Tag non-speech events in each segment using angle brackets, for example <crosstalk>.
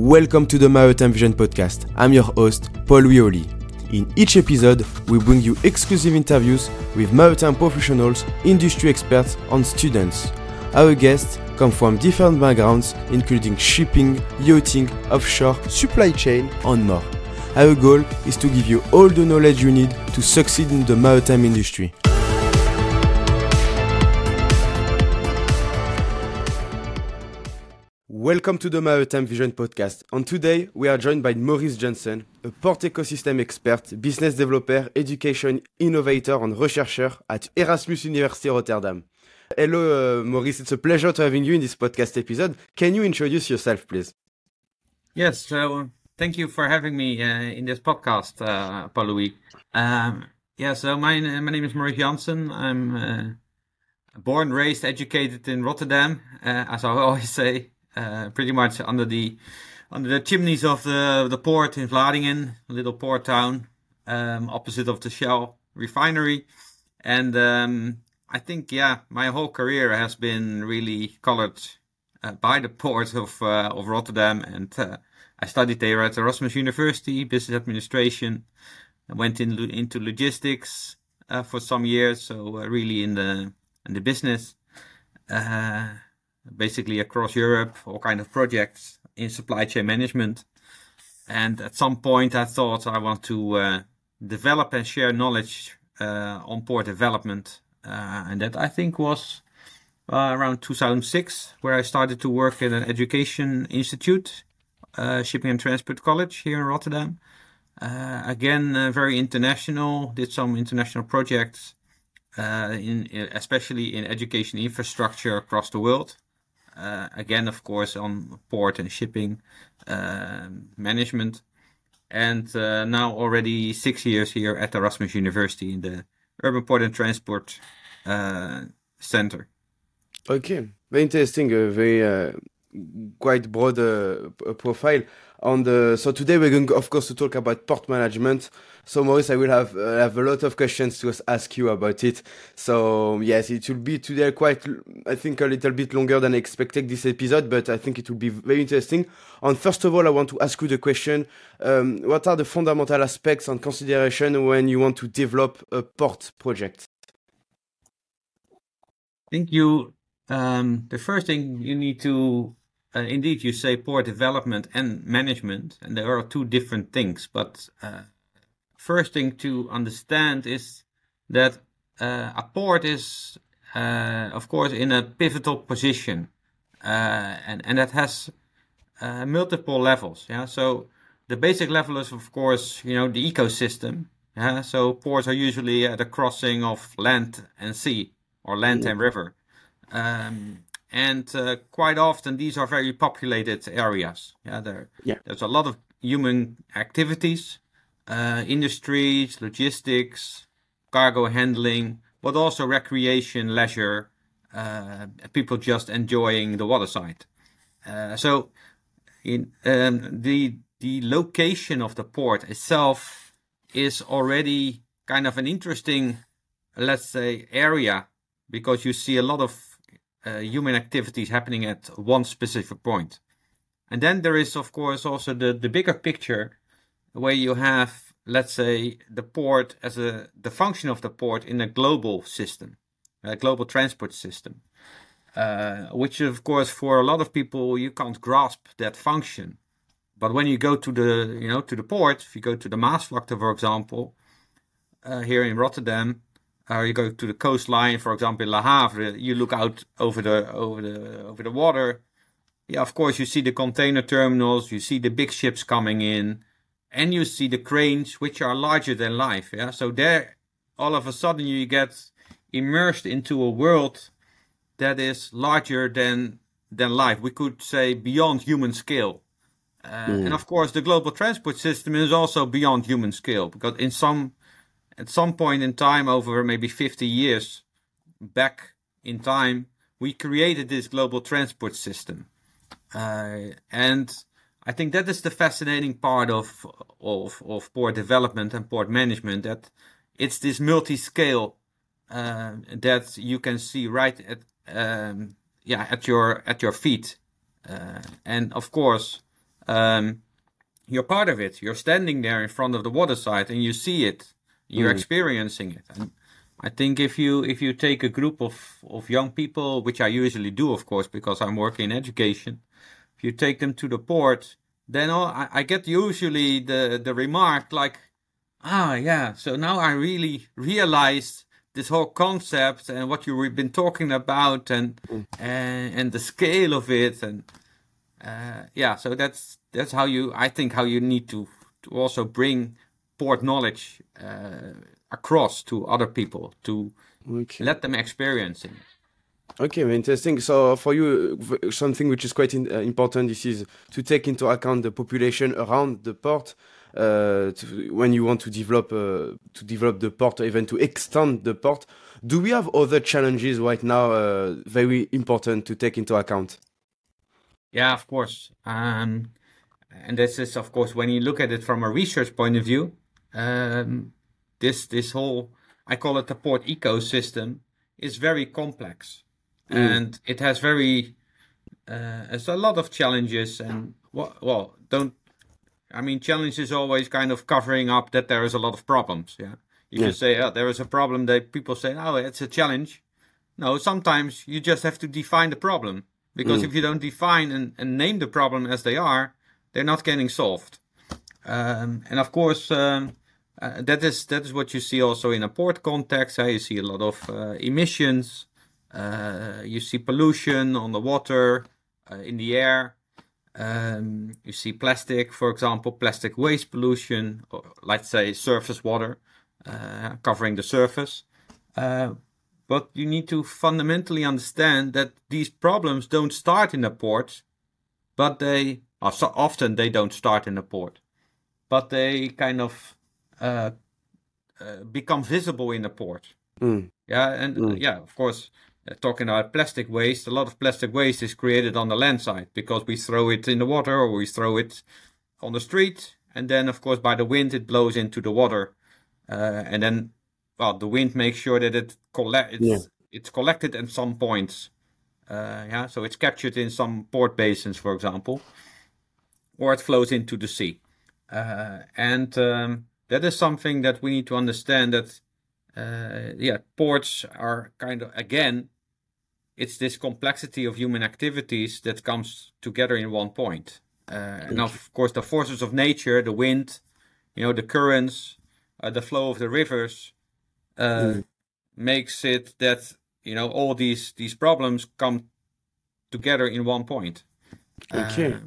Welcome to the Maritime Vision podcast. I'm your host, Paul Wioli. In each episode, we bring you exclusive interviews with maritime professionals, industry experts, and students. Our guests come from different backgrounds, including shipping, yachting, offshore, supply chain, and more. Our goal is to give you all the knowledge you need to succeed in the maritime industry. Welcome to the Maritime Vision podcast. And today we are joined by Maurice Jansen, a port ecosystem expert, business developer, education innovator, and researcher at Erasmus University Rotterdam. Hello, uh, Maurice. It's a pleasure to having you in this podcast episode. Can you introduce yourself, please? Yes. So thank you for having me uh, in this podcast, uh, Paul Louis. Um, yeah. So my my name is Maurice Jansen. I'm uh, born, raised, educated in Rotterdam, uh, as I always say uh, pretty much under the under the chimneys of the the port in Vlaardingen, a little port town um, opposite of the Shell refinery, and um, I think yeah, my whole career has been really colored uh, by the port of uh, of Rotterdam, and uh, I studied there at Erasmus University, business administration. I went in, into logistics uh, for some years, so uh, really in the in the business basically across Europe, all kind of projects in supply chain management. And at some point, I thought I want to uh, develop and share knowledge uh, on port development, uh, and that I think was uh, around 2006, where I started to work in an education institute, uh, Shipping and Transport College here in Rotterdam. Uh, again, very international. Did some international projects, in especially in education infrastructure across the world. Uh, again, of course, on port and shipping uh, management. And uh, now already six years here at Erasmus University in the Urban Port and Transport Center. Okay, very interesting. Very quite broad uh, profile. On the so today we're going, of course, to talk about port management. So Maurice, I will have uh, have a lot of questions to ask you about it. So yes, it will be today quite, I think, a little bit longer than expected this episode, but I think it will be very interesting. And first of all, I want to ask you the question: um, What are the fundamental aspects and consideration when you want to develop a port project? I think you um, the first thing you need to uh, indeed you say port development and management and there are two different things but uh, first thing to understand is that uh, a port is uh, of course in a pivotal position uh, and and that has uh, multiple levels yeah? So the basic level is of course you know the ecosystem yeah? So ports are usually at a crossing of land and sea or land and river. Um, and uh, quite often these are very populated areas. Yeah, there, yeah. there's a lot of human activities, uh, industries, logistics, cargo handling, but also recreation, leisure, uh, people just enjoying the waterside. Uh, so, in um, the the location of the port itself is already kind of an interesting, let's say, area because you see a lot of uh, human activities happening at one specific point. And then there is, of course, also the, the bigger picture where you have, let's say, the port as a the function of the port in a global system, a global transport system, uh, which, of course, for a lot of people, you can't grasp that function. But when you go to the, you know, to the port, if you go to the Maasvlakte, for example, uh, here in Rotterdam, uh, you go to the coastline, for example, in Le Havre, you look out over the over the over the water. Yeah, of course, you see the container terminals, you see the big ships coming in, and you see the cranes, which are larger than life. Yeah, so there, all of a sudden, you get immersed into a world that is larger than than life. We could say beyond human scale. Uh, mm. And of course, the global transport system is also beyond human scale because in some at some point in time, over maybe 50 years back in time, we created this global transport system. Uh, and I think that is the fascinating part of, of, of port development and port management that it's this multi scale uh, that you can see right at um, yeah at your at your feet uh, and of course um, you're part of it. You're standing there in front of the water side and you see it. You're mm. experiencing it. And I think if you if you take a group of, of young people, which I usually do, of course, because I'm working in education, if you take them to the port, then I, I get usually the, the remark like, ah, yeah, so now I really realized this whole concept and what you've been talking about and mm. and, and the scale of it and uh, yeah so that's that's how you i think how you need to to also bring port knowledge uh, across to other people to okay. let them experience it Okay, interesting. So for you, something which is quite in, uh, important this is to take into account the population around the port uh, to, when you want to develop uh, to develop the port or even to extend the port. Do we have other challenges right now uh, very important to take into account? Yeah, of course. Um, and this is, of course, when you look at it from a research point of view, um, this this whole I call it the port ecosystem is very complex, mm. and it has very uh, it's a lot of challenges and well, well, don't I mean challenge is always kind of covering up that there is a lot of problems. Yeah, you yeah. can say oh, there is a problem. That people say oh it's a challenge. No, sometimes you just have to define the problem because mm. if you don't define and, and name the problem as they are, they're not getting solved. Um, and of course, um, uh, that is that is what you see also in a port context. Uh, you see a lot of uh, emissions. Uh, you see pollution on the water, uh, in the air. Um, you see plastic, for example, plastic waste pollution, or let's say surface water uh, covering the surface. but you need to fundamentally understand that these problems don't start in a port, but they so often they don't start in a port, but they kind of uh, uh, become visible in the port. Mm. Yeah, and mm. yeah, of course, uh, talking about plastic waste, a lot of plastic waste is created on the land side because we throw it in the water or we throw it on the street, and then of course by the wind it blows into the water, uh, and then well the wind makes sure that it collect it's, yeah. it's collected at some points. Uh, yeah, so it's captured in some port basins, for example, or it flows into the sea, uh, and um, that is something that we need to understand that uh, yeah ports are kind of again it's this complexity of human activities that comes together in one point uh, and of course the forces of nature the wind you know the currents uh, the flow of the rivers uh, mm. makes it that you know all these these problems come together in one point okay uh,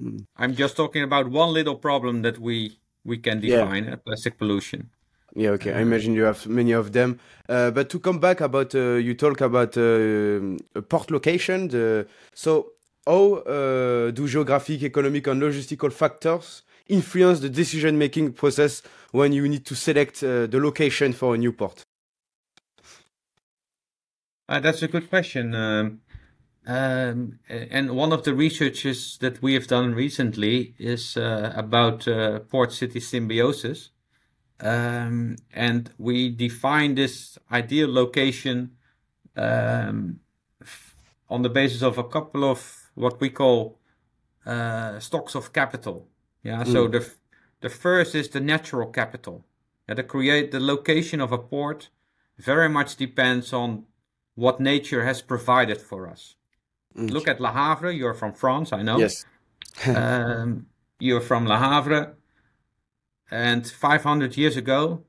mm. i'm just talking about one little problem that we we can define yeah. plastic pollution. Yeah, okay. I imagine you have many of them. Uh, but to come back about, uh, you talk about uh, port location. The, so, how uh, do geographic, economic, and logistical factors influence the decision-making process when you need to select uh, the location for a new port? Uh, that's a good question. Um, um, and one of the researches that we have done recently is uh, about uh, port city symbiosis. Um, and we define this ideal location um, on the basis of a couple of what we call uh, stocks of capital. Yeah, mm. so the the first is the natural capital. Yeah, the create the location of a port very much depends on what nature has provided for us. Mm. Look at Le Havre. You're from France, I know. Yes. <laughs> um, you're from Le Havre. And 500 years ago,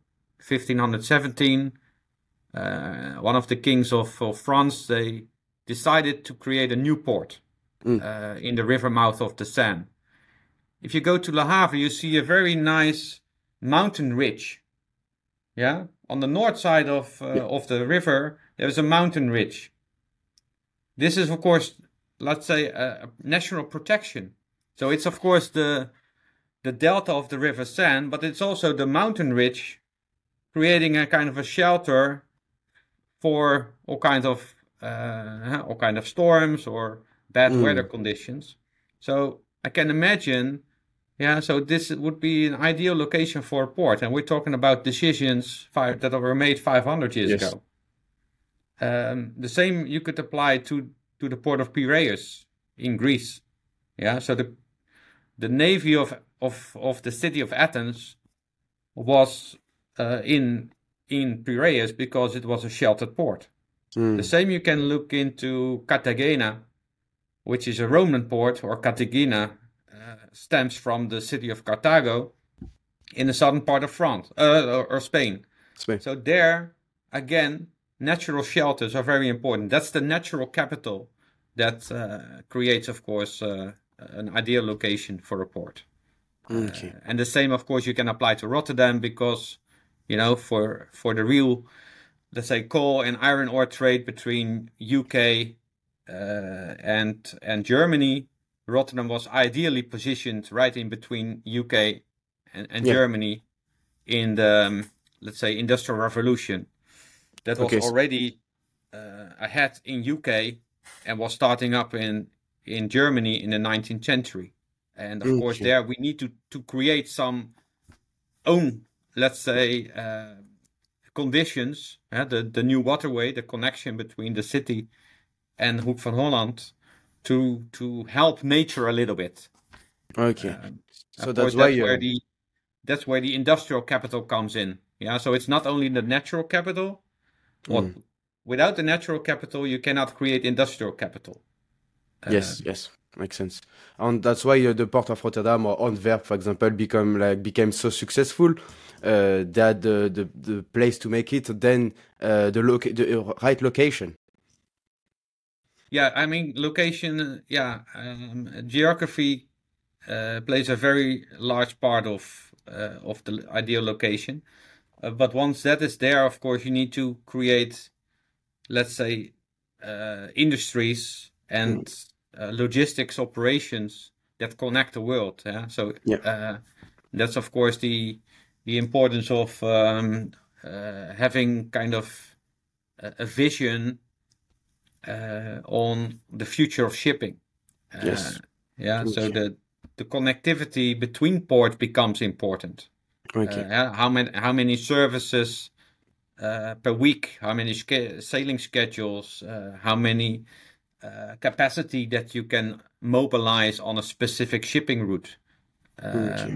1517, uh, one of the kings of, of, France, they decided to create a new port mm. uh, in the river mouth of the Seine. If you go to Le Havre, you see a very nice mountain ridge. Yeah, on the north side of uh, yeah. of the river, there's a mountain ridge. This is, of course, let's say, a, a national protection. So it's, of course, the the delta of the River Seine, but it's also the mountain ridge, creating a kind of a shelter for all kinds of uh, all kind of storms or bad mm. weather conditions. So I can imagine, yeah. So this would be an ideal location for a port, and we're talking about decisions five, that were made 500 years yes. ago. Um, the same you could apply to to the port of Piraeus in Greece. Yeah, so the the navy of of of the city of Athens was uh, in in Piraeus because it was a sheltered port. Mm. The same you can look into Cartagena, which is a Roman port, or Cartagena uh, stems from the city of Carthago in the southern part of France uh, or, or Spain. Spain. So there, again, natural shelters are very important. That's the natural capital that uh, creates, of course, uh, an ideal location for a port. Okay. Uh, and the same, of course, you can apply to Rotterdam because, you know, for for the real, let's say, coal and iron ore trade between UK uh, and and Germany, Rotterdam was ideally positioned right in between UK and, and Yeah. Germany in the um, let's say industrial revolution. That was Okay, so- already uh, ahead in UK and was starting up in in Germany in the 19th century. And of course, there we need to to create some own, let's say, uh, conditions. Uh, the the new waterway, the connection between the city and Hoek van Holland, to to help nature a little bit. Okay. Um, so that's why that's where the that's where the industrial capital comes in. Yeah, so it's not only the natural capital. Mm. without the natural capital, you cannot create industrial capital. Uh, Yes, yes, makes sense. And that's why uh, the port of Rotterdam or Antwerp, for example, become like became so successful uh, that the, the the place to make it, then uh, the loca- the uh, right location. Yeah, I mean, location, yeah, um, geography uh, plays a very large part of uh, of the ideal location. Uh, but once that is there, of course, you need to create, let's say, uh, industries and uh, logistics operations that connect the world. Yeah, so Yeah. uh, that's of course the the importance of um, uh, having kind of a, a vision uh, on the future of shipping. Yes. Yeah. So the the connectivity between ports becomes important. Okay. Uh, how many how many services uh, per week? How many sailing schedules? Uh, how many uh, capacity that you can mobilize on a specific shipping route? Um, Okay.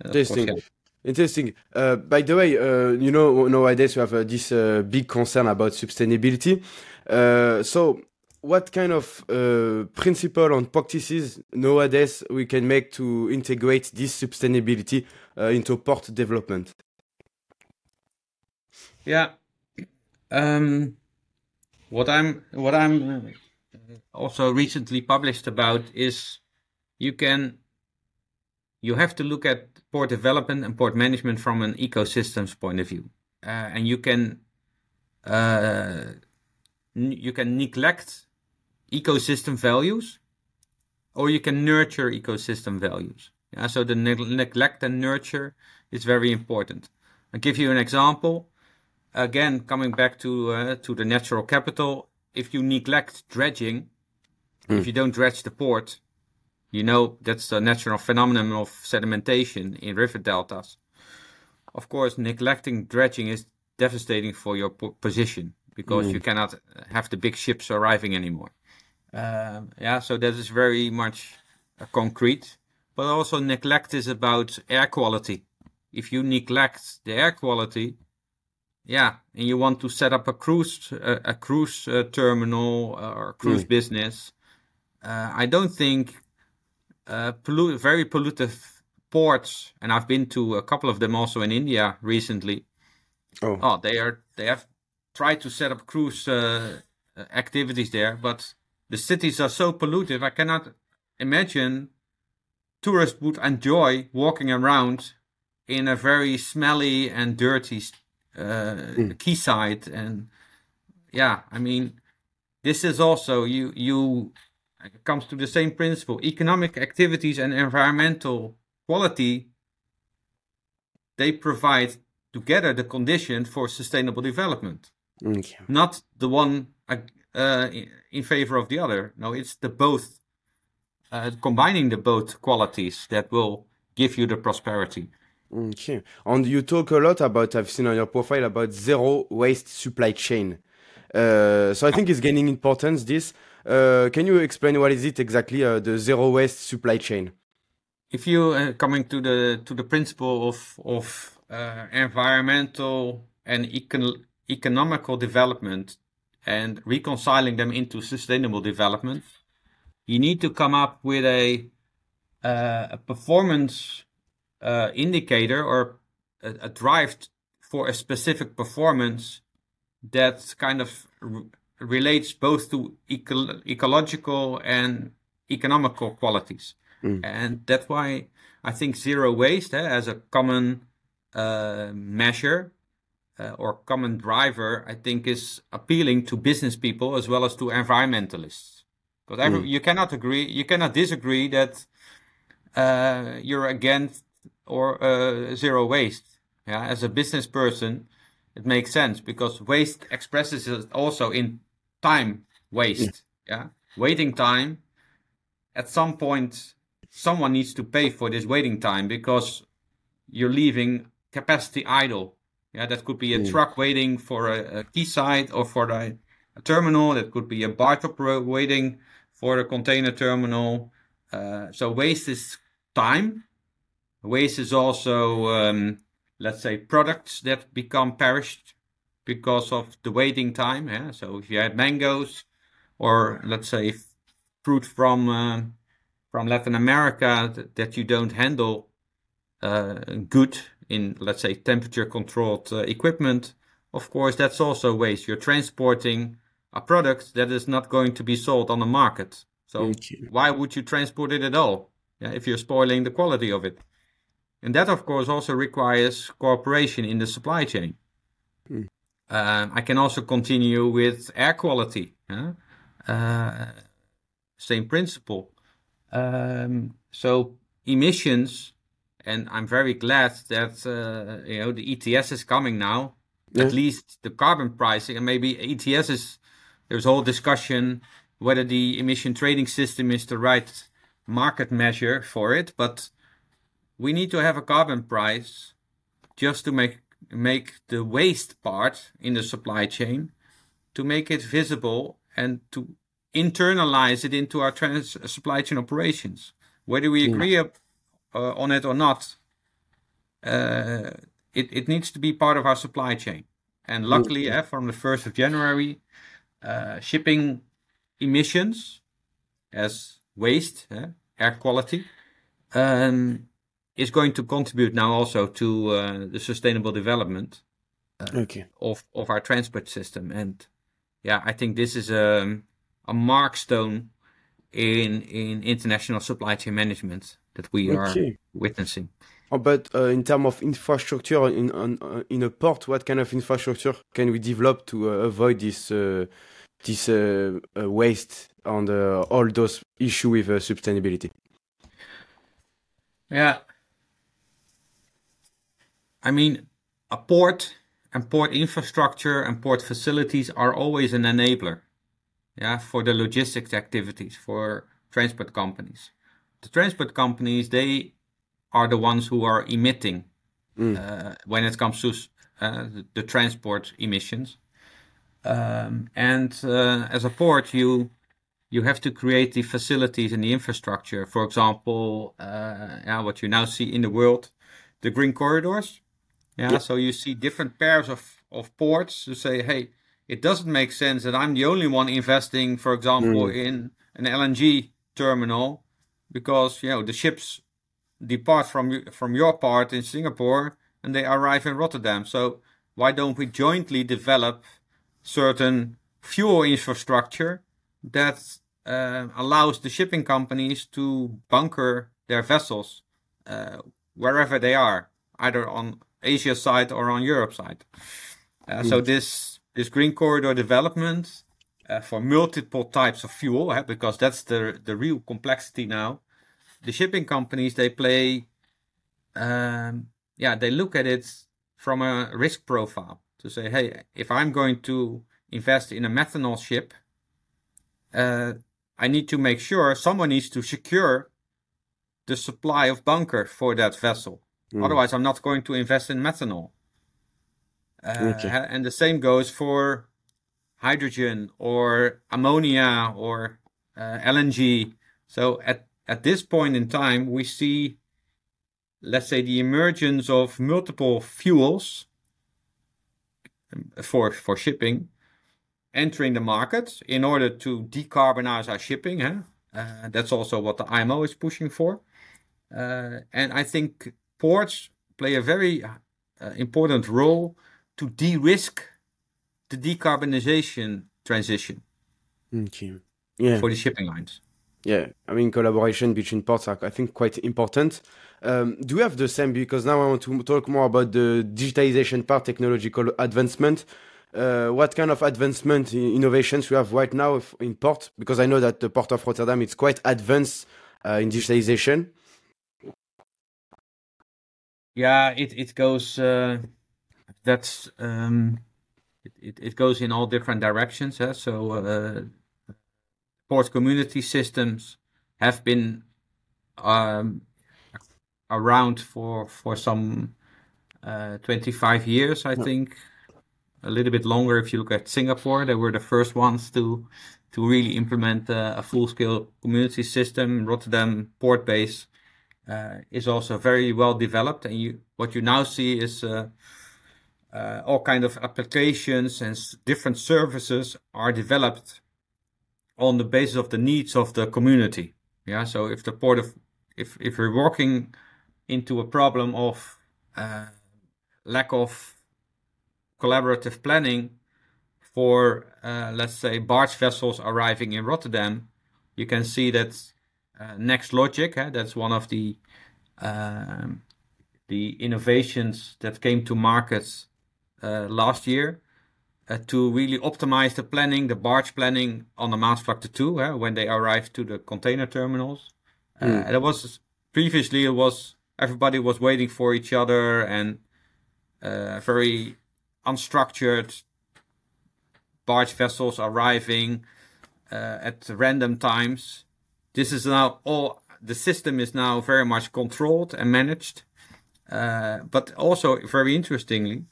and of course, Interesting. yeah. Interesting. Uh, by the way, uh, you know nowadays we have uh, this uh, big concern about sustainability. Uh, so, what kind of uh, principle and practices nowadays we can make to integrate this sustainability uh, into port development? Yeah. Um, what I'm what I'm also recently published about is you can you have to look at port development and port management from an ecosystems point of view, uh, and you can uh, you can neglect ecosystem values, or you can nurture ecosystem values. Yeah, so the neg- neglect and nurture is very important. I'll give you an example. Again coming back to uh, to the natural capital if you neglect dredging if you don't dredge the port you know that's the natural phenomenon of sedimentation in river deltas. Of course neglecting dredging is devastating for your po- position because you cannot have the big ships arriving anymore um, yeah so that is very much uh, concrete but also neglect is about air quality if you neglect the air quality yeah, and you want to set up a cruise uh, a cruise uh, terminal uh, or cruise business. Uh, I don't think uh, pollu- very pollutive ports, and I've been to a couple of them also in India recently. Oh, Oh, they are they have tried to set up cruise uh, uh, activities there, but the cities are so polluted. I cannot imagine tourists would enjoy walking around in a very smelly and dirty uh, quayside. And yeah, I mean, this is also you you it comes to the same principle. Economic activities and environmental quality they provide together the condition for sustainable development, okay. not the one uh, in favor of the other. No, it's the both, uh, combining the both qualities that will give you the prosperity. Okay. And you talk a lot about, I've seen on your profile, about zero waste supply chain. Uh, so I think it's gaining importance, this. Uh, can you explain what is it exactly, uh, the zero waste supply chain? If you uh, coming to the to the principle of of uh, environmental and econ economical development and reconciling them into sustainable development, you need to come up with a uh, a performance uh, indicator or a, a drive for a specific performance that kind of relates both to eco ecological and economical qualities. Mm. And that's why I think zero waste eh, as a common uh, measure uh, or common driver, I think is appealing to business people as well as to environmentalists. Because mm. you cannot agree, you cannot disagree that uh, you're against or uh, zero waste. Yeah, as a business person, it makes sense because waste expresses it also in time waste. Yeah. yeah, waiting time. At some point, someone needs to pay for this waiting time because you're leaving capacity idle. Yeah, that could be a mm. truck waiting for a, a quayside or for a, a, terminal. That could be a barge waiting for a container terminal. Uh, so waste is time. Waste is also um, let's say products that become perished because of the waiting time. Yeah? So if you had mangoes or let's say fruit from uh, from Latin America that, that you don't handle uh, good in let's say temperature controlled uh, equipment, of course that's also waste. You're transporting a product that is not going to be sold on the market. So why would you transport it at all? Yeah, if you're spoiling the quality of it. And that, of course, also requires cooperation in the supply chain. Mm. Um, I can also continue with air quality. Uh, same principle. Um, so emissions, and I'm very glad that uh, you know the ETS is coming now. Yeah. At least the carbon pricing, and maybe ETS is. There's a whole discussion whether the emission trading system is the right market measure for it, but we need to have a carbon price just to make make the waste part in the supply chain to make it visible and to internalize it into our trans- supply chain operations whether we agree up, uh, on it or not uh, it, it needs to be part of our supply chain and luckily uh, from the 1st of january uh, shipping emissions as waste air quality um, is going to contribute now also to uh, the sustainable development uh, okay. of of our transport system. And yeah, I think this is a a markstone in in international supply chain management that we okay. are witnessing. Oh, but uh, in terms of infrastructure in uh, in a port, what kind of infrastructure can we develop to uh, avoid this uh, this waste and all those issues with sustainability? Yeah, I mean, a port and port infrastructure and port facilities are always an enabler, yeah, for the logistics activities for transport companies. The transport companies they are the ones who are emitting mm. uh, when it comes to uh, the transport emissions. Um, and uh, as a port, you you have to create the facilities and the infrastructure. For example, uh, yeah, what you now see in the world, the green corridors. Yeah, yeah. So you see different pairs of, of ports to say, hey, it doesn't make sense that I'm the only one investing, for example, mm. in an LNG terminal because you know the ships depart from from your part in Singapore and they arrive in Rotterdam. So why don't we jointly develop certain fuel infrastructure that uh, allows the shipping companies to bunker their vessels uh, wherever they are, either on Asia side or on Europe side. Uh. So this this green corridor development uh, for multiple types of fuel, uh, because that's the the real complexity now. The shipping companies they play, um, yeah, they look at it from a risk profile to say, hey, if I'm going to invest in a methanol ship, uh, I need to make sure someone needs to secure the supply of bunker for that vessel. Mm. Otherwise, I'm not going to invest in methanol. Uh, okay. And the same goes for hydrogen or ammonia or uh, LNG. So at, at this point in time, we see, let's say, the emergence of multiple fuels um, for, for shipping entering the market in order to decarbonize our shipping. Huh? Uh, that's also what the IMO is pushing for. Uh, and I think ports play a very uh, important role to de-risk the decarbonization transition okay. yeah. for the shipping lines. Yeah, I mean, collaboration between ports are, I think, quite important. Um, do we have the same? Because now I want to talk more about the digitalization part, technological advancement. Uh, what kind of advancement innovations we have right now in port? Because I know that the port of Rotterdam is quite advanced uh, in digitalization. Yeah, it it goes. Uh, that's um, it, it goes in all different directions. Huh? So uh, port community systems have been um, around for for some uh, 25 years, I think a little bit longer if you look at Singapore. They were the first ones to to really implement uh, a full scale community system. Rotterdam Portbase uh, is also very well developed, and you what you now see is uh, uh all kind of applications and different services are developed on the basis of the needs of the community. Yeah, so if the port of if if we're walking into a problem of uh, lack of collaborative planning for, uh, let's say, barge vessels arriving in Rotterdam, you can see that uh, Nextlogic, eh, that's one of the um, the innovations that came to market uh, last year uh, to really optimize the planning, the barge planning on the Maasvlakte 2 eh, when they arrive to the container terminals. Mm. and it was previously it was everybody was waiting for each other and uh, very unstructured barge vessels arriving uh, at random times. This is now all the system is now very much controlled and managed. Uh, but also very interestingly,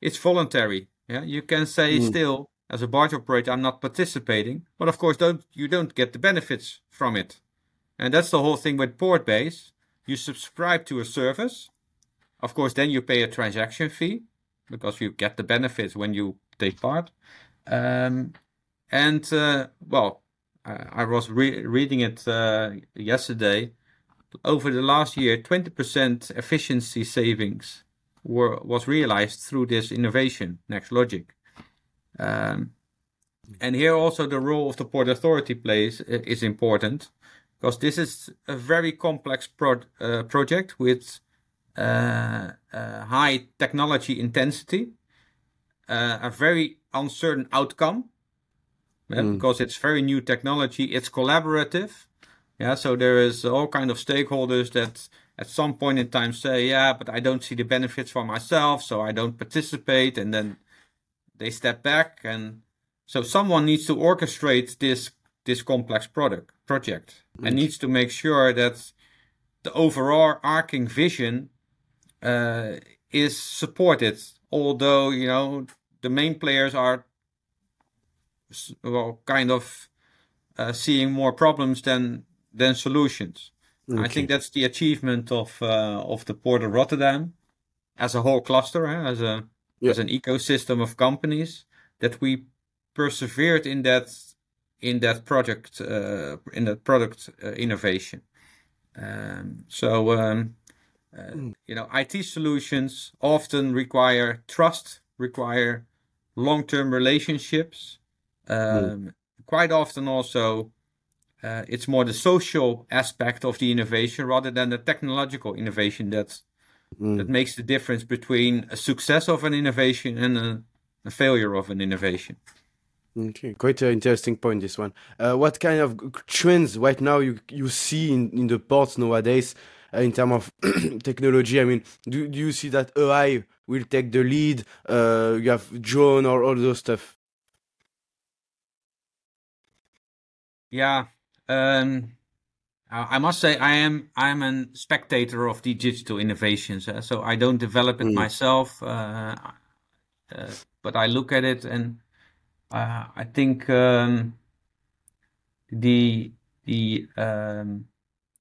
it's voluntary. Yeah, you can say mm. still as a barge operator, I'm not participating, but of course, don't you don't get the benefits from it, and that's the whole thing with Portbase. You subscribe to a service, of course, then you pay a transaction fee, because you get the benefits when you take part. Um, and uh, well, I, I was re- reading it uh, yesterday. Over the last year, 20% efficiency savings were was realized through this innovation, Nextlogic. Um, and here also the role of the Port Authority plays uh, is important because this is a very complex pro- uh, project with uh, uh, high technology intensity, uh, a very uncertain outcome mm. because it's very new technology. It's collaborative. Yeah, so there is all kind of stakeholders that at some point in time say, yeah, but I don't see the benefits for myself, so I don't participate, and then they step back, and so someone needs to orchestrate this this complex product project mm. and needs to make sure that the overall arcing vision uh, is supported. Although you know the main players are well kind of uh, seeing more problems than than solutions. Okay. I think that's the achievement of uh, of the port of Rotterdam as a whole cluster, eh, as a yeah. as an ecosystem of companies that we persevered in that in that project uh, in that product uh, innovation. Um, so um, uh, mm. You know, IT solutions often require trust, require long-term relationships. Um, mm. Quite often, also, uh, it's more the social aspect of the innovation rather than the technological innovation that mm. that makes the difference between a success of an innovation and a, a failure of an innovation. Okay, quite an interesting point. This one. Uh, what kind of trends right now you you see in, in the ports nowadays? Uh, in terms of <clears throat> technology? I mean, do, do you see that AI will take the lead? Uh, you have drone or all those stuff. Yeah, um, I must say I am I am a spectator of the digital innovations. Uh, so I don't develop it mm. myself, uh, uh, but I look at it and Uh, I think um, the the um,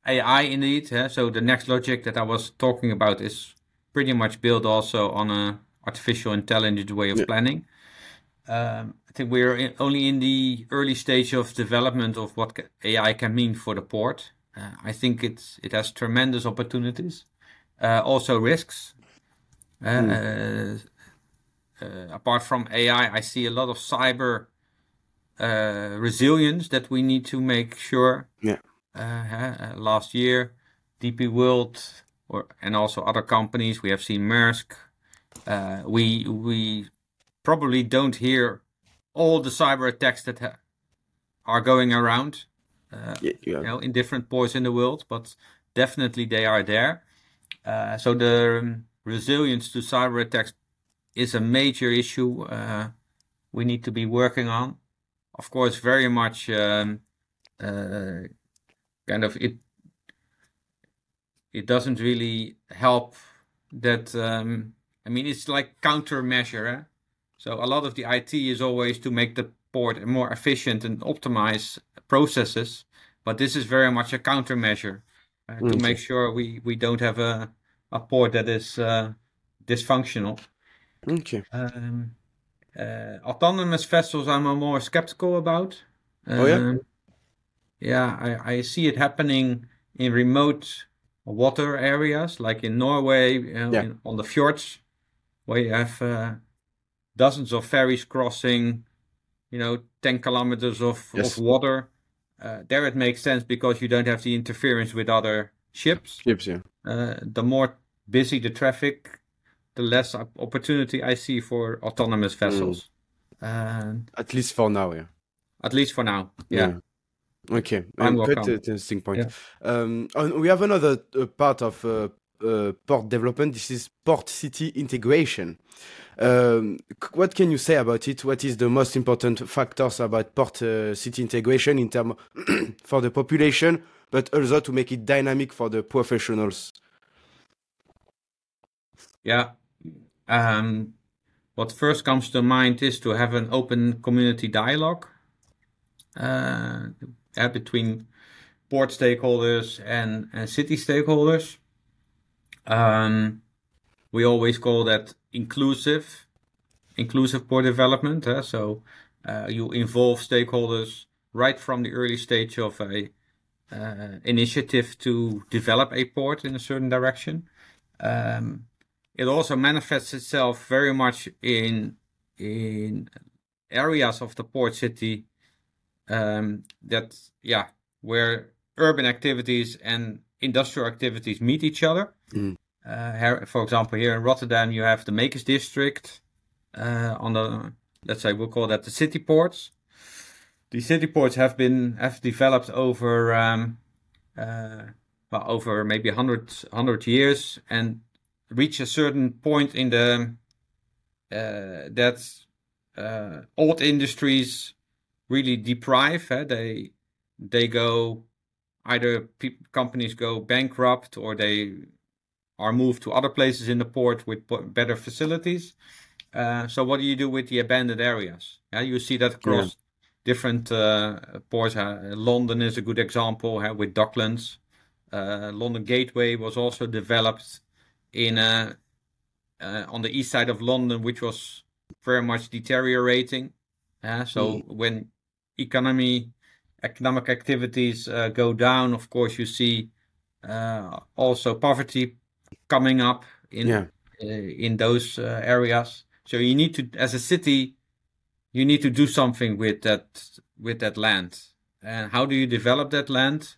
AI indeed. Yeah? So the Nextlogic that I was talking about is pretty much built also on a artificial intelligence way of yeah. planning. Um, I think we're in, only in the early stage of development of what AI can mean for the port. Uh, I think it's it has tremendous opportunities, uh, also risks. Mm. apart from AI, I see a lot of cyber uh, resilience that we need to make sure. Yeah. last year, DP World or and also other companies, we have seen Maersk. we we probably don't hear all the cyber attacks that ha- are going around uh, yeah, yeah. you know in different ports in the world but definitely they are there uh, so the um, resilience to cyber attacks is a major issue uh, we need to be working on of course very much um, uh, kind of it it doesn't really help that um, i mean it's like countermeasure eh? So a lot of the IT is always to make the port more efficient and optimize processes, but this is very much a countermeasure uh, to make sure we, we don't have a, a port that is uh, dysfunctional. Okay. Um, uh, autonomous vessels, I'm more skeptical about. Um, oh yeah. Um, yeah, I, I see it happening in remote water areas, like in Norway, you know, yeah. in, on the fjords, where you have uh, dozens of ferries crossing, you know, 10 kilometers of, yes. of water. Uh, there it makes sense because you don't have the interference with other ships. Ships, yeah. Uh, the more busy the traffic, the less opportunity I see for autonomous mm. vessels. Mm. at least for now, yeah. At least for now, yeah. yeah. Okay, and quite interesting point. Yeah. Um, we have another uh, part of uh, uh, port development. This is port city integration. Um, what can you say about it? What is the most important factors about port uh, city integration in terms <coughs> for the population, but also to make it dynamic for the professionals? Yeah. Um, what first comes to mind is to have an open community dialogue uh, between port stakeholders and, and city stakeholders. Um, we always call that inclusive, inclusive port development. Huh? So uh, you involve stakeholders right from the early stage of a uh, initiative to develop a port in a certain direction. Um, it also manifests itself very much in in areas of the port city um, that yeah where urban activities and industrial activities meet each other. Mm. Uh, for example, here in Rotterdam, you have the Makers District uh, on the, let's say, we'll call that the city ports. The city ports have been have developed over um, uh, well, over maybe 100, 100 years and reach a certain point in the uh, that uh, old industries really deprive. Eh? They they go either pe- companies go bankrupt or they are moved to other places in the port with better facilities. Uh, so what do you do with the abandoned areas? Yeah, you see that across yeah. different uh, ports. Uh, London is a good example with Docklands. Uh, London Gateway was also developed in uh, on the east side of London, which was very much deteriorating. so mm. when economy economic activities go down, of course you see also poverty coming up in yeah. uh, in those uh, areas. So you need to, as a city, you need to do something with that with that land. And how do you develop that land?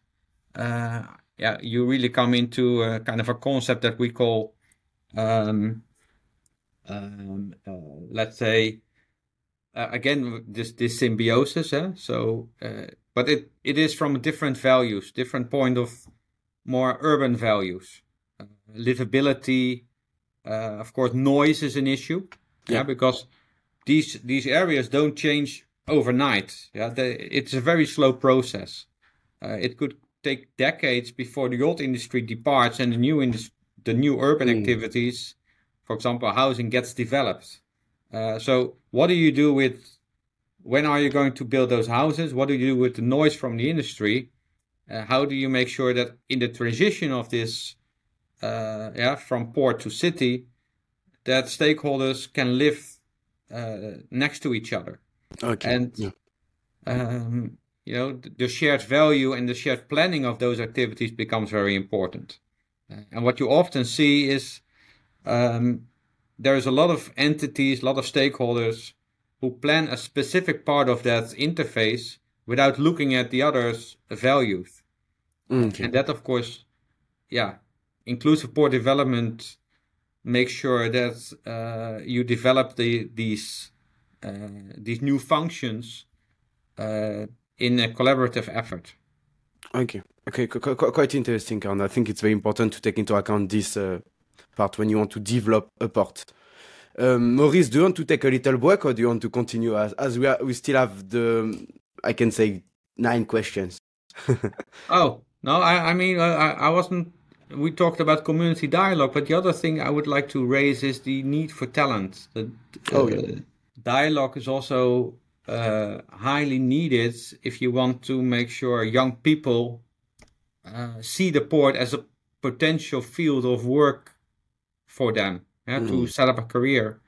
Uh, yeah, you really come into a kind of a concept that we call, um, um, uh, let's say, uh, again, this this symbiosis. Eh? So, uh, but it it is from different values, different point of more urban values livability. Uh, of course, noise is an issue. Yeah. yeah, because these these areas don't change overnight. Yeah, they, it's a very slow process. Uh, it could take decades before the old industry departs and the new industry, the new urban mm. activities, for example, housing gets developed. Uh, so, what do you do with when are you going to build those houses? What do you do with the noise from the industry? Uh, how do you make sure that in the transition of this, uh, yeah, from port to city, that stakeholders can live uh, next to each other? Okay. And yeah. um, you know the, shared value and the shared planning of those activities becomes very important. Uh, and what you often see is um, there's a lot of entities, a lot of stakeholders who plan a specific part of that interface without looking at the others' values. Okay. And that, of course, yeah, inclusive port development makes sure that uh, you develop the, these uh, these new functions uh, in a collaborative effort. Okay. Okay. Qu- qu- quite interesting, and I think it's very important to take into account this uh, part when you want to develop a port. Um, Maurice, do you want to take a little break, or do you want to continue as as we are, we still have the I can say nine questions. <laughs> oh no, I I mean I I wasn't. We talked about community dialogue, but the other thing I would like to raise is the need for talent. The, oh yeah dialogue is also uh, highly needed if you want to make sure young people uh, see the port as a potential field of work for them yeah, mm. to set up a career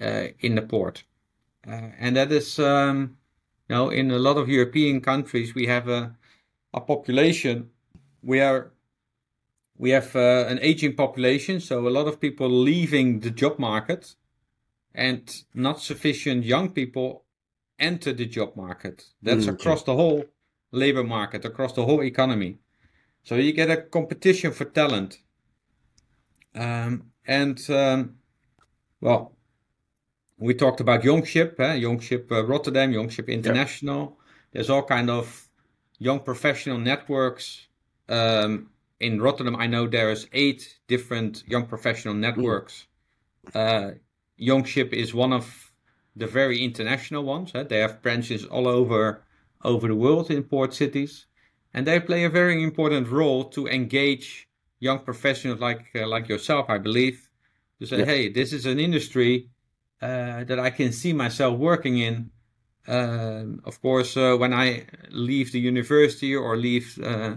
uh, in the port. Uh, and that is, um, you know, in a lot of European countries, we have a, a population where we have uh, an aging population, so a lot of people leaving the job market and not sufficient young people enter the job market. That's mm, across the whole labor market, across the whole economy. So you get a competition for talent. Um, and um, well, we talked about Youngship, eh? Youngship uh, Rotterdam, Youngship International. Yep. There's all kind of young professional networks. Um, in Rotterdam, I know there's eight different young professional networks. Mm. Uh, Youngship is one of the very international ones. Eh? They have branches all over over the world in port cities, and they play a very important role to engage young professionals like uh, like yourself, I believe, to say. "Hey, this is an industry uh, that I can see myself working in." Uh, of course, uh, when I leave the university or leave, uh,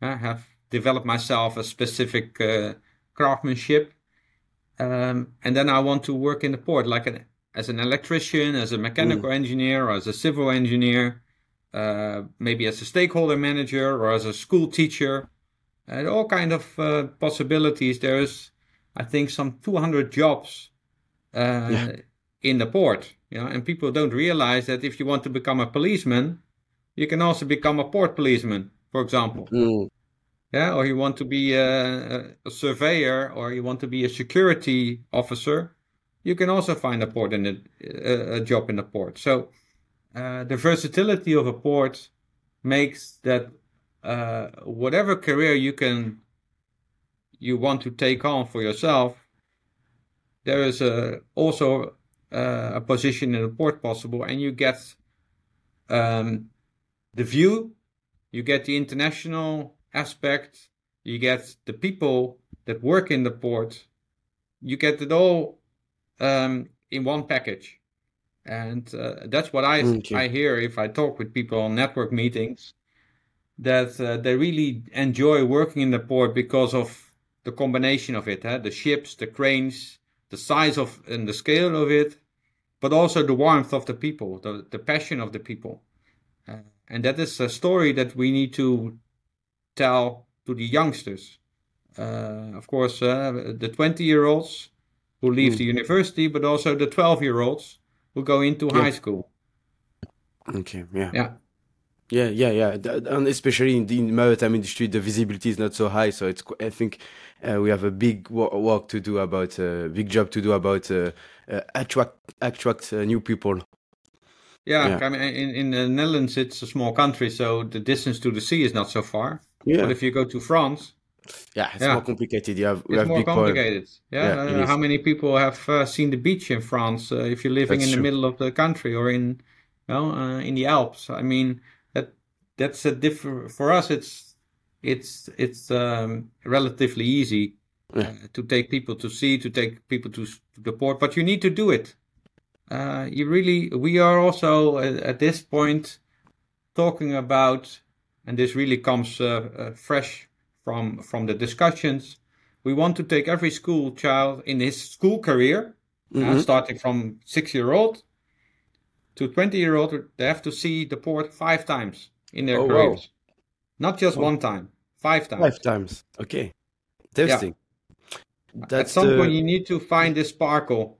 have developed myself a specific uh, craftsmanship um, and then I want to work in the port, like an, as an electrician, as a mechanical mm. engineer, or as a civil engineer, uh, maybe as a stakeholder manager or as a school teacher. And all kind of uh, possibilities. There's, I think, some 200 jobs uh, yeah. in the port. You know, and people don't realize that if you want to become a policeman, you can also become a port policeman, for example. Mm yeah, or you want to be a, a, surveyor, or you want to be a security officer, you can also find a port in a, a job in a port. So uh, the versatility of a port makes that uh, whatever career you can you want to take on for yourself, there is a, also uh, a position in the port possible, and you get um, the view, you get the international aspect, you get the people that work in the port, you get it all um, in one package. And uh, that's what I, okay. I hear if I talk with people on network meetings, that uh, they really enjoy working in the port because of the combination of it, huh? the ships, the cranes, the size of and the scale of it, but also the warmth of the people, the, the passion of the people. Uh, and that is a story that we need to tell to the youngsters. Uh, of course, uh, the 20 year olds who leave mm. the university, but also the 12 year olds who go into yeah. high school. Okay, yeah. Yeah. Yeah, yeah, yeah, and especially in the maritime industry, the visibility is not so high. So it's, I think, uh, we have a big work to do about, a uh, big job to do about uh, uh, attract attract new people yeah, yeah, I mean, in, in the Netherlands, it's a small country, so the distance to the sea is not so far. Yeah. But if you go to France, yeah, it's yeah. more complicated. You have, it's have more complicated. Yeah, yeah uh, how many people have uh, seen the beach in France? Uh, if you're living that's in the middle of the country or in, well, uh, in the Alps. I mean, that that's a different. For us, it's it's it's um, relatively easy uh, to take people to sea, to take people to, to the port, but you need to do it. uh, you really we are also at, at, this point talking about, and this really comes uh, uh, fresh from from the discussions. We want to take every school child in his school career, uh, mm-hmm. starting from six year old to twenty year old. They have to see the port five times in their oh, careers, wow. not just one time, five times. Five times. Okay, interesting. Yeah. At some point, you need to find this sparkle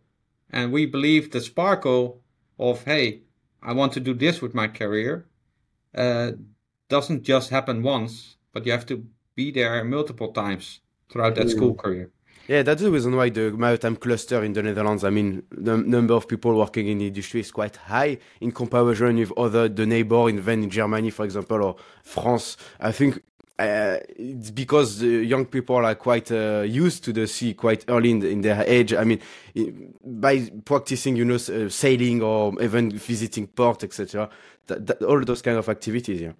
and we believe the sparkle of, hey, I want to do this with my career, uh, doesn't just happen once, but you have to be there multiple times throughout that school career. Yeah, that's the reason why the maritime cluster in the Netherlands, I mean, the number of people working in the industry is quite high in comparison with other, the neighbor in, in Germany, for example, or France. I think uh, it's because the young people are quite uh, used to the sea quite early in, in their age. I mean, by practicing, you know, uh, sailing or even visiting port, etc. all those kind of activities. Yeah.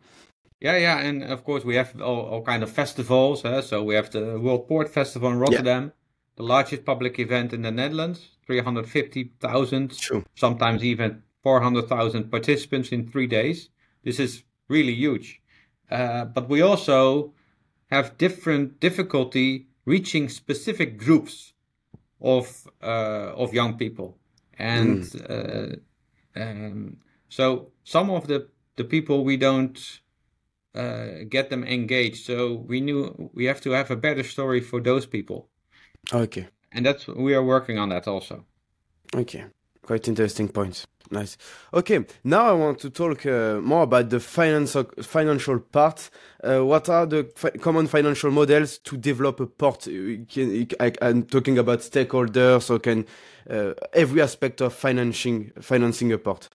Yeah, yeah, and of course we have all, all kind of festivals. Huh? So we have the World Port Festival in Rotterdam, yeah. the largest public event in the Netherlands, three hundred fifty thousand, sometimes even four hundred thousand participants in three days. This is really huge. Uh, but we also have different difficulty reaching specific groups of uh, of young people, and mm. um, so some of the the people we don't uh, get them engaged. So we knew we have to have a better story for those people. Okay, and that's we are working on that also. Okay, quite interesting points. Nice. Okay, now I want to talk uh, more about the finance, financial part. Uh, what are the fi common financial models to develop a port? Can, I, am talking about stakeholders, so can uh, every aspect of financing financing a port.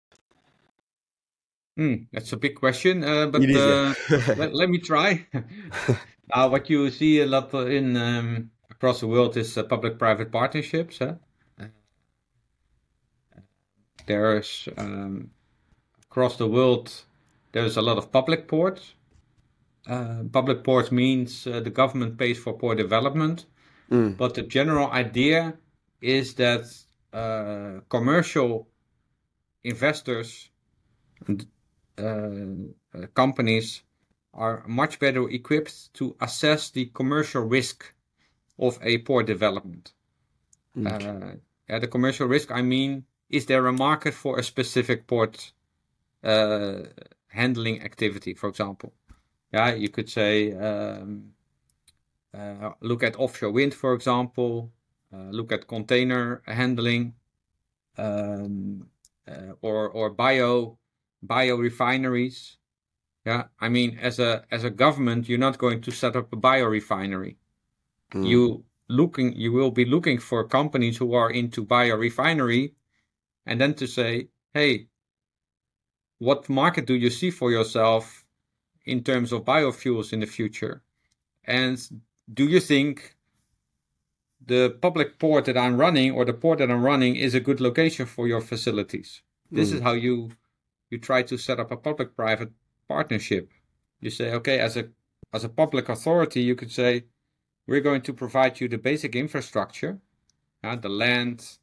Mm, that's a big question, uh, but is, yeah. Uh, <laughs> let, let, me try. <laughs> what you see a lot in um, across the world is uh, public-private partnerships. Huh? There's um, across the world there's a lot of public ports. Uh, public ports means uh, the government pays for port development, mm. but the general idea is that uh, commercial investors and uh, uh, companies are much better equipped to assess the commercial risk of a port development. Okay. Uh, yeah, the commercial risk, I mean, is there a market for a specific port uh, handling activity, for example? Yeah, you could say um, uh, look at offshore wind, for example. Uh, look at container handling, um, uh, or or bio bio refineries. Yeah, I mean, as a as a government, you're not going to set up a bio refinery. Mm. You looking you will be looking for companies who are into bio refinery and then to say, hey, what market do you see for yourself in terms of biofuels in the future? And do you think the public port that I'm running or the port that I'm running is a good location for your facilities? This mm. is how you you try to set up a public-private partnership. You say, okay, as a as a public authority, you could say, we're going to provide you the basic infrastructure, uh, the land,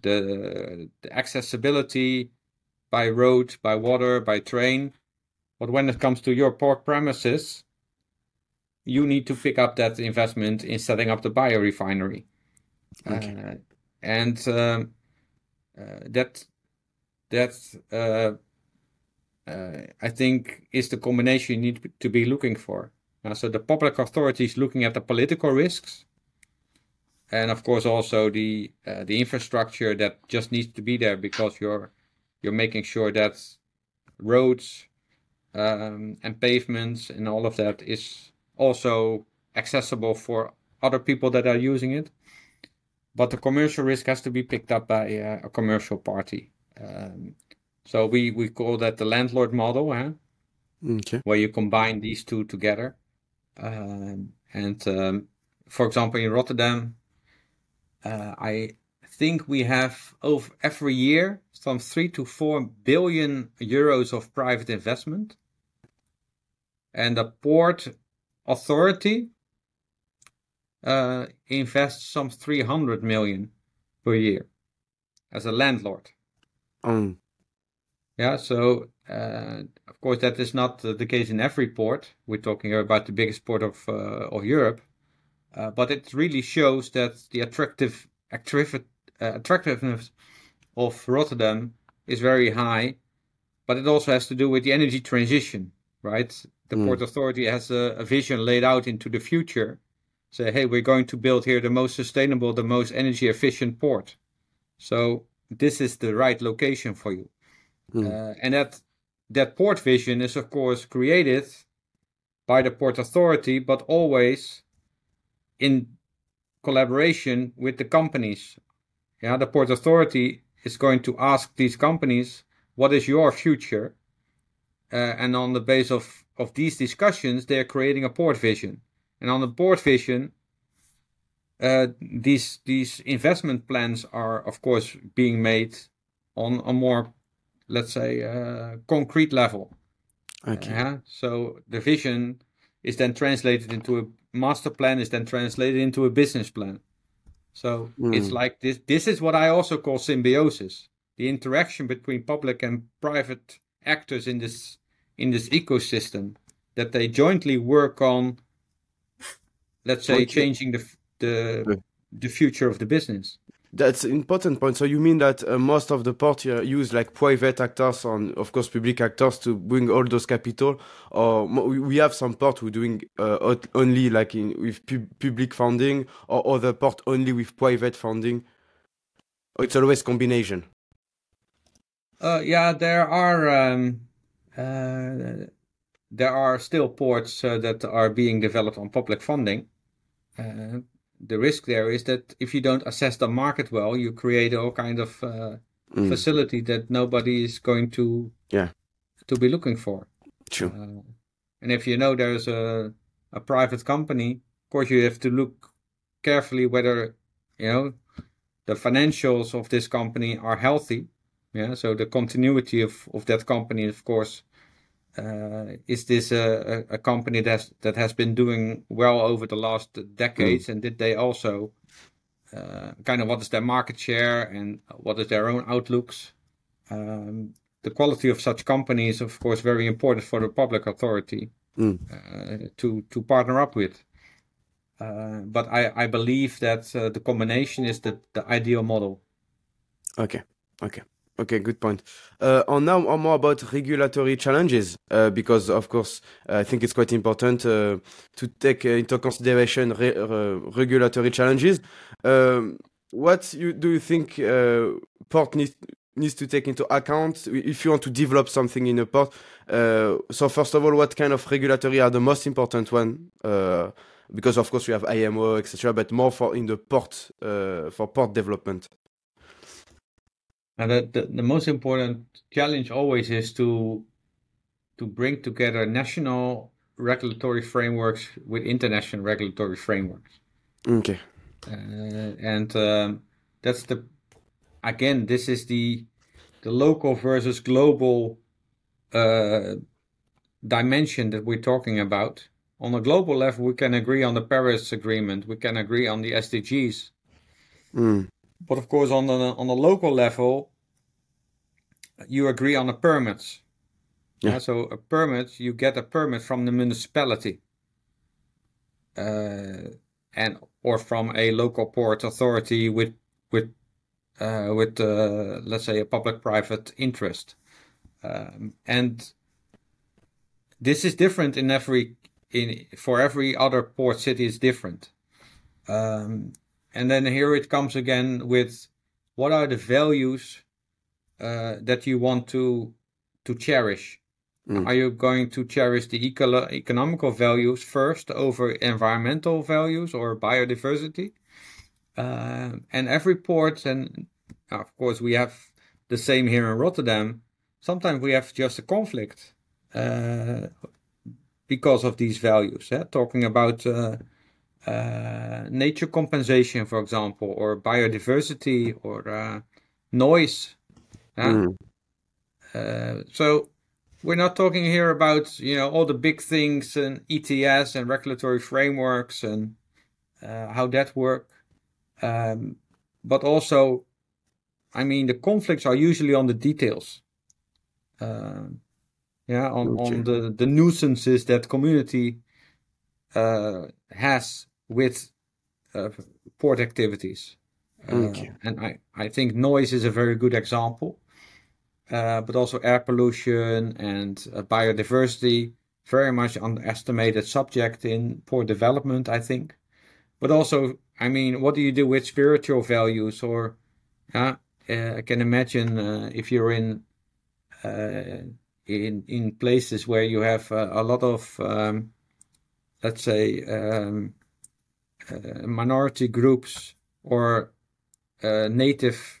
the, the accessibility by road, by water, by train. But when it comes to your port premises, you need to pick up that investment in setting up the biorefinery. Okay. Uh, and um, uh, that that uh, uh I think is the combination you need to be looking for. Uh, so the public authorities looking at the political risks, and of course also the uh, the infrastructure that just needs to be there because you're you're making sure that roads um, and pavements and all of that is also accessible for other people that are using it. But the commercial risk has to be picked up by uh, a commercial party. Um, so we, we call that the landlord model, huh? okay. where you combine these two together. Um, and um, for example, in Rotterdam, uh, I think we have over every year some three to four billion euros of private investment, and the port authority uh, invests some 300 million per year as a landlord. Um, yeah, so uh, of course that is not the case in every port. We're talking about the biggest port of uh, of Europe, uh, but it really shows that the attractive attractive uh, attractiveness of Rotterdam is very high, but it also has to do with the energy transition, right? The mm. Port Authority has a, a, vision laid out into the future. Say, hey, we're going to build here the most sustainable, the most energy efficient port. So this is the right location for you. Mm. Uh, and that that port vision is of course created by the Port Authority, but always in collaboration with the companies. Yeah, the Port Authority is going to ask these companies, what is your future? Uh, and on the base of, of these discussions, they're creating a port vision. And on the port vision, uh, these these investment plans are, of course, being made on a more, let's say, uh, concrete level. Okay. Uh, so the vision is then translated into a master plan, is then translated into a business plan. So mm. it's like this. This is what I also call symbiosis: the interaction between public and private actors in this in this ecosystem that they jointly work on. Let's say changing the the the future of the business. That's an important point. So you mean that uh, most of the port uh, use like private actors and of course public actors to bring all those capital, or we have some port who doing uh, only like in, with pu public funding, or other port only with private funding. It's always combination. Uh, yeah, there are um, uh, there are still ports uh, that are being developed on public funding the risk there is that if you don't assess the market well, you create all kind of uh, mm. facility that nobody is going to yeah to be looking for. True. Uh, and if you know there's a a private company, of course you have to look carefully whether you know the financials of this company are healthy. Yeah, so the continuity of of that company, of course, is this a, a, company that that has been doing well over the last decades? Mm. And did they also uh, kind of what is their market share and what is their own outlooks? Um, the quality of such companies, of course, very important for the public authority mm. uh, to to partner up with. Uh, but I, I believe that uh, the combination is the, the ideal model. Okay. Okay. Okay, good point. Uh, and now more about regulatory challenges, uh, because of course I think it's quite important uh, to take into consideration re regulatory challenges. Um, what you, do you think uh, port needs needs to take into account if you want to develop something in a port? Uh, so first of all, what kind of regulatory are the most important one? Uh, because of course we have IMO, etc., but more for in the port for port development. And the, the, the most important challenge always is to to bring together national regulatory frameworks with international regulatory frameworks. Okay. Uh, and um, that's the again this is the the local versus global uh, dimension that we're talking about. On a global level, we can agree on the Paris Agreement, we can agree on the SDGs. Mm. But of course, on the on a local level, you agree on a permit. Yeah. Uh, so a permit, you get a permit from the municipality, uh, and or from a local port authority with with uh, with uh, let's say a public-private interest, um, and this is different in every in for every other port city is different. Um, and then here it comes again with what are the values uh, that you want to to cherish? Mm. Are you going to cherish the eco- economical values first over environmental values or biodiversity? Uh, and every port, and of course we have the same here in Rotterdam. Sometimes we have just a conflict uh, because of these values. Eh? Talking about uh, nature compensation, for example, or biodiversity or uh, noise. Mm. Uh, so we're not talking here about you know all the big things and ETS and regulatory frameworks and uh, how that work, um, but also I mean, the conflicts are usually on the details. Uh, yeah, on, on the, the nuisances that community uh, has with uh, port activities. Uh, Okay. And I, I think noise is a very good example, uh, but also air pollution and uh, biodiversity, very much underestimated subject in port development, I think. But also, I mean, what do you do with spiritual values? Or uh, uh, I can imagine uh, if you're in uh, in in places where you have uh, a lot of um, let's say um, uh, minority groups or uh, native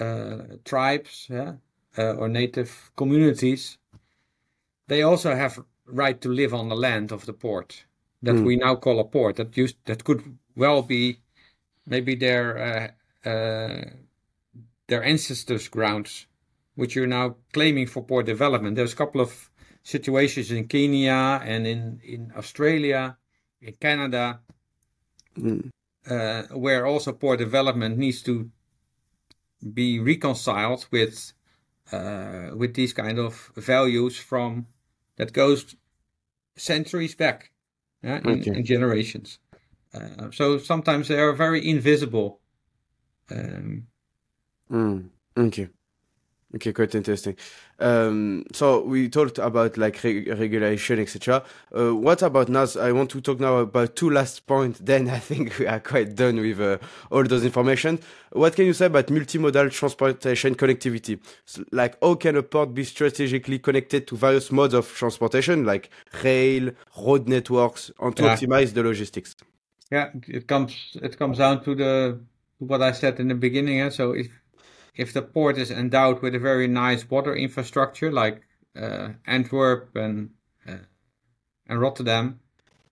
uh, tribes yeah, uh, or native communities they also have right to live on the land of the port that Mm. we now call a port that used that could well be maybe their uh, uh, their ancestors grounds which you're now claiming for port development there's a couple of situations in Kenya and in in Australia in Canada Mm. uh, where also port development needs to be reconciled with uh, with these kind of values from that goes centuries back, yeah, in, Okay. in generations. Uh, so sometimes they are very invisible. Um, Mm. Okay. Okay, quite interesting. Um, so we talked about like reg regulation, etc. Uh, what about now? I want to talk now about two last points. <laughs> Then I think we are quite done with uh, all those information. What can you say about multimodal transportation connectivity? S like, how can a port be strategically connected to various modes of transportation, like rail, road networks, and to Yeah. optimize the logistics? yeah, it comes it comes down to the to what I said in the beginning. eh, So if if the port is endowed with a very nice water infrastructure like uh, Antwerp and uh, and Rotterdam,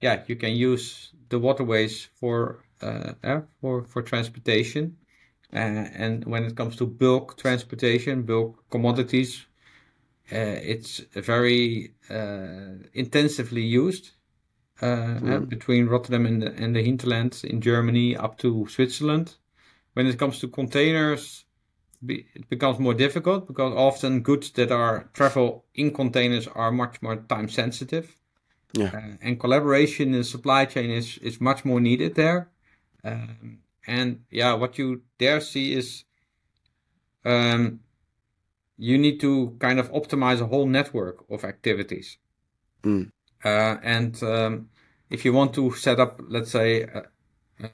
yeah, you can use the waterways for uh, for for transportation. Uh, and when it comes to bulk transportation, bulk commodities, uh, it's very uh, intensively used uh, uh, between Rotterdam and the, and the hinterland in Germany up to Switzerland. When it comes to containers, be, it becomes more difficult because often goods that are travel in containers are much more time sensitive. Yeah. Uh, and collaboration in the supply chain is, is much more needed there. Um, and yeah, what you there see is um, you need to kind of optimize a whole network of activities. Mm. Uh, and um, if you want to set up, let's say, a, a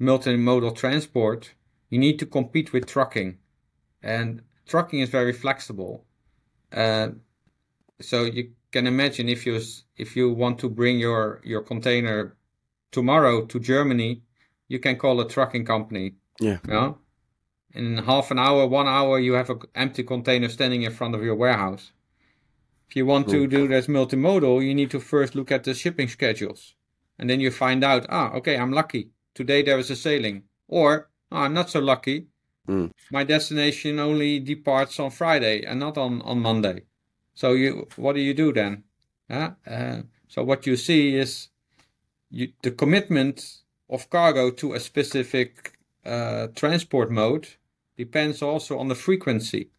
multimodal transport, you need to compete with trucking. And trucking is very flexible. Uh, so you can imagine if you if you want to bring your your container tomorrow to Germany, you can call a trucking company. Yeah. Yeah. In half an hour, one hour, you have an empty container standing in front of your warehouse. If you want to do this multimodal, you need to first look at the shipping schedules. And then you find out, ah, okay, I'm lucky. Today there is a sailing. Or, ah, I'm not so lucky. Mm. My destination only departs on Friday and not on, on Monday. So you, what do you do then? Huh? Uh, so what you see is you, the commitment of cargo to a specific uh, transport mode depends also on the frequency.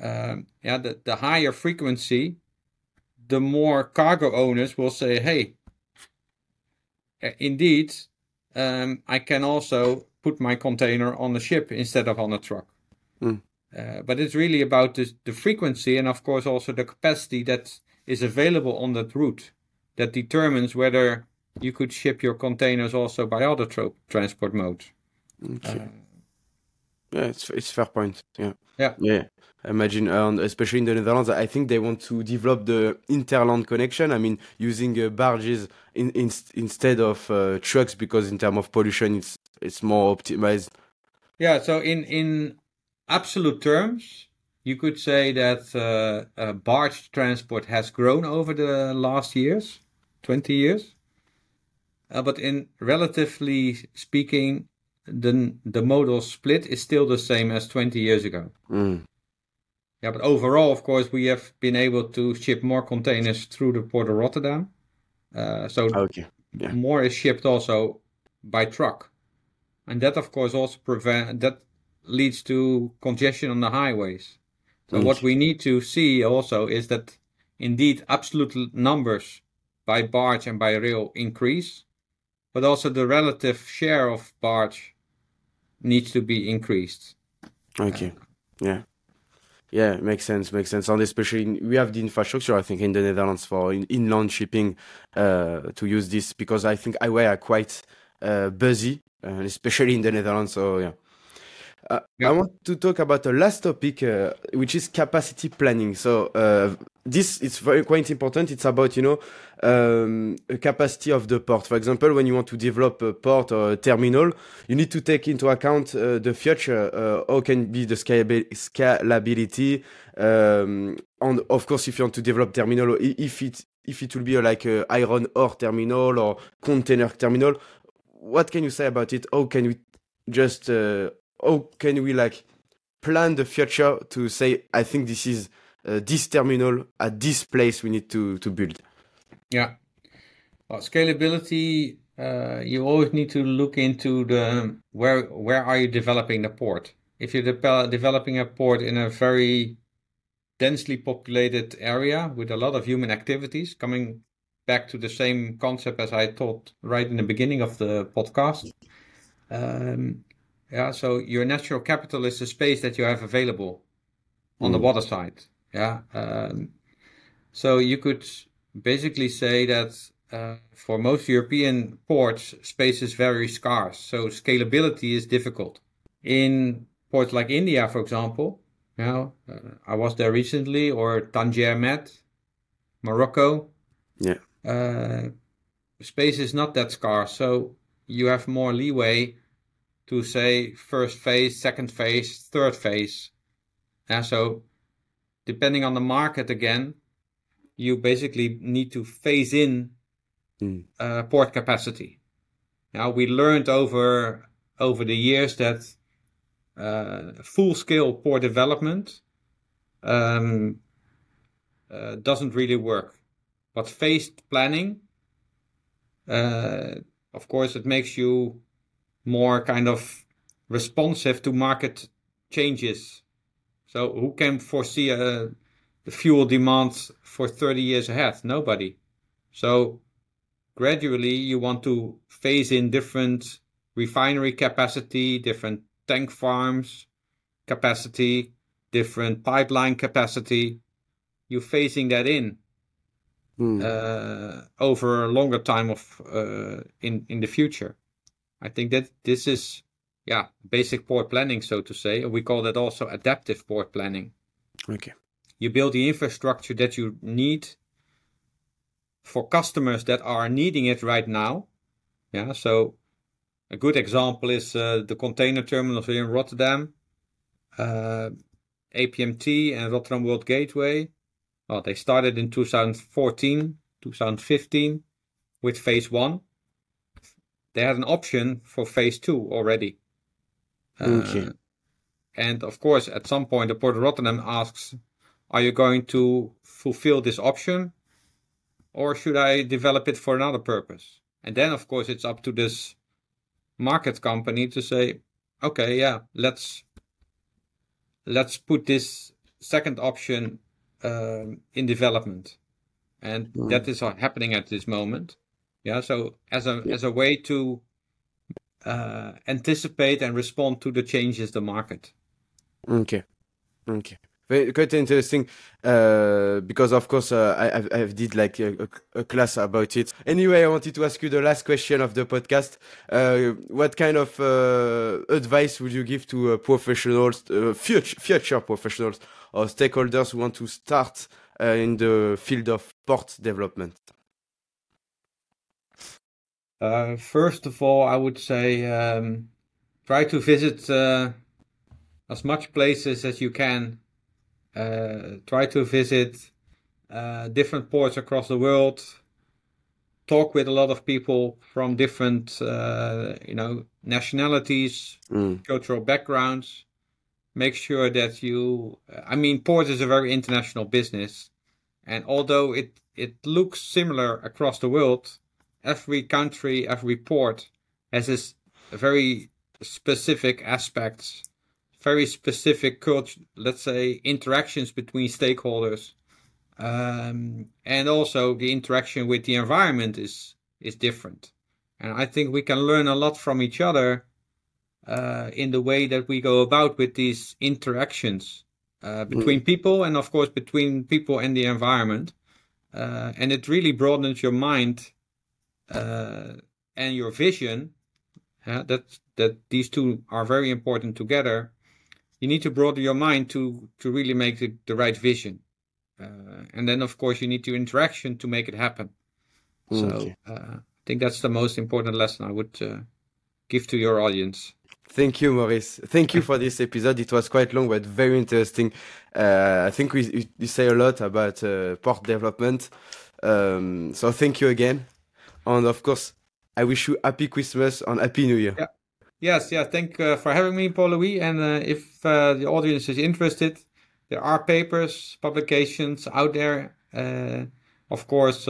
Um, yeah, the, the higher frequency, the more cargo owners will say, hey, uh, indeed, um, I can also put my container on a ship instead of on a truck. Mm. Uh, but it's really about the, the frequency and, of course, also the capacity that is available on that route that determines whether you could ship your containers also by other transport modes. Okay. Uh, Yeah, it's it's fair point. Yeah. Yeah. Yeah. Imagine, and especially in the Netherlands, I think they want to develop the hinterland connection. I mean, using uh, barges in, in instead of uh, trucks because in terms of pollution, it's it's more optimized. Yeah, so in in absolute terms, you could say that uh, uh, barge transport has grown over the last years, 20 years. Uh, but in relatively speaking, the the modal split is still the same as 20 years ago. Mm. Yeah, but overall, of course, we have been able to ship more containers through the port of Rotterdam. Uh, so Okay. Yeah. more is shipped also by truck, and that of course also prevent that leads to congestion on the highways. So Mm. what we need to see also is that indeed absolute numbers by barge and by rail increase, but also the relative share of barge needs to be increased. Okay. Yeah. Yeah, makes sense, makes sense. And especially in, we have the infrastructure, I think, in the Netherlands for in, inland shipping uh, to use this because I think highway are quite uh, busy, uh, especially in the Netherlands. So yeah. Uh, Yeah. I want to talk about the last topic, uh, which is capacity planning. So uh, this is very quite important. It's about you know um, capacity of the port. For example, when you want to develop a port or a terminal, you need to take into account uh, the future. Uh, how can be the scalability, um, and of course, if you want to develop terminal, if it if it will be like a iron ore terminal or container terminal, what can you say about it? How can we just uh, how can we like plan the future to say I think this is uh, this terminal at this place we need to to build. Yeah. Well, scalability, uh, you always need to look into the where where are you developing the port. If you're de- developing a port in a very densely populated area with a lot of human activities, coming back to the same concept as I taught right in the beginning of the podcast. Um, yeah, so your natural capital is the space that you have available on the Mm. water side. Yeah. Um, so you could basically say that uh, for most European ports, space is very scarce. So scalability is difficult. In ports like India, for example, you know, uh, I was there recently, or Tangier Med, Morocco. Yeah. Uh, space is not that scarce, so you have more leeway to say first phase, second phase, third phase. And so, depending on the market again, you basically need to phase in Mm. uh, port capacity. Now we learned over over the years that uh, full scale port development um, uh, doesn't really work, but phased planning, uh, of course, it makes you more kind of responsive to market changes. So who can foresee uh, the fuel demand for 30 years ahead? Nobody. So gradually you want to phase in different refinery capacity, different tank farms capacity, different pipeline capacity. You're phasing that in Mm. uh, over a longer time of uh, in in the future. I think that this is yeah basic port planning, so to say. We call that also adaptive port planning. Okay. You build the infrastructure that you need for customers that are needing it right now. Yeah, so a good example is uh, the container terminals here in Rotterdam, uh, APMT and Rotterdam World Gateway. Well, they started in 2014, 2015 with phase one. They had an option for phase two already. Okay. Uh, and of course, at some point, the Port of Rotterdam asks, Are you going to fulfill this option? Or should I develop it for another purpose? And then, of course, it's up to this market company to say, okay, yeah, let's let's put this second option um, in development, and Mm. that is happening at this moment. Yeah, so as a Yeah. as a way to anticipate and respond to the changes the market. Okay. Okay. Very, quite interesting uh, because of course uh, I I've did like a, a, class about it. Anyway, I wanted to ask you the last question of the podcast. Uh, what kind of uh, advice would you give to uh, professionals, uh, future future professionals or stakeholders who want to start uh, in the field of port development? Uh, first of all, I would say um, try to visit uh, as much places as you can. Uh, try to visit uh, different ports across the world. Talk with a lot of people from different, uh, you know, nationalities, Mm. cultural backgrounds. Make sure that you. I mean, port is a very international business, and although it it looks similar across the world, every country, every port has its very specific aspects, very specific culture, let's say interactions between stakeholders, um, and also the interaction with the environment is is different. And I think we can learn a lot from each other uh, in the way that we go about with these interactions uh, between mm. people, and of course between people and the environment. Uh, and it really broadens your mind and your vision. that that these two are very important together. You need to broaden your mind to to really make the, the right vision. Uh, and then of course you need to interaction to make it happen. So uh, I think that's the most important lesson I would uh, give to your audience. Thank you, Maurice. Thank you for this episode. It was quite long, but very interesting. Uh, I think we, we say a lot about uh, port development. Um, so thank you again. And of course, I wish you happy Christmas and happy New Year. Yeah. Yes, yeah. Thank uh, for having me, Paul Louis. And uh, if uh, the audience is interested, there are papers, publications out there. Uh, of course,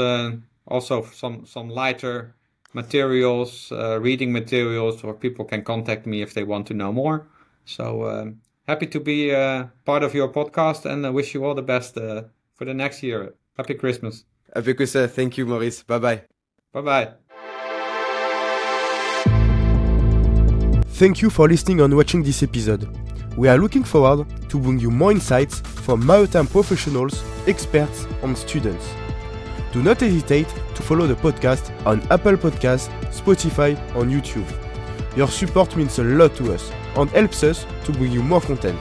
also some some lighter materials, uh, reading materials, or people can contact me if they want to know more. So um, happy to be uh, part of your podcast and I wish you all the best uh, for the next year. Happy Christmas. Happy Christmas. Thank you, Maurice. Bye bye. Bye bye. Thank you for listening and watching this episode. We are looking forward to bring you more insights from maritime professionals, experts, and students do not hesitate to follow the podcast on Apple Podcasts, Spotify, and YouTube. Your support means a lot to us and helps us to bring you more content.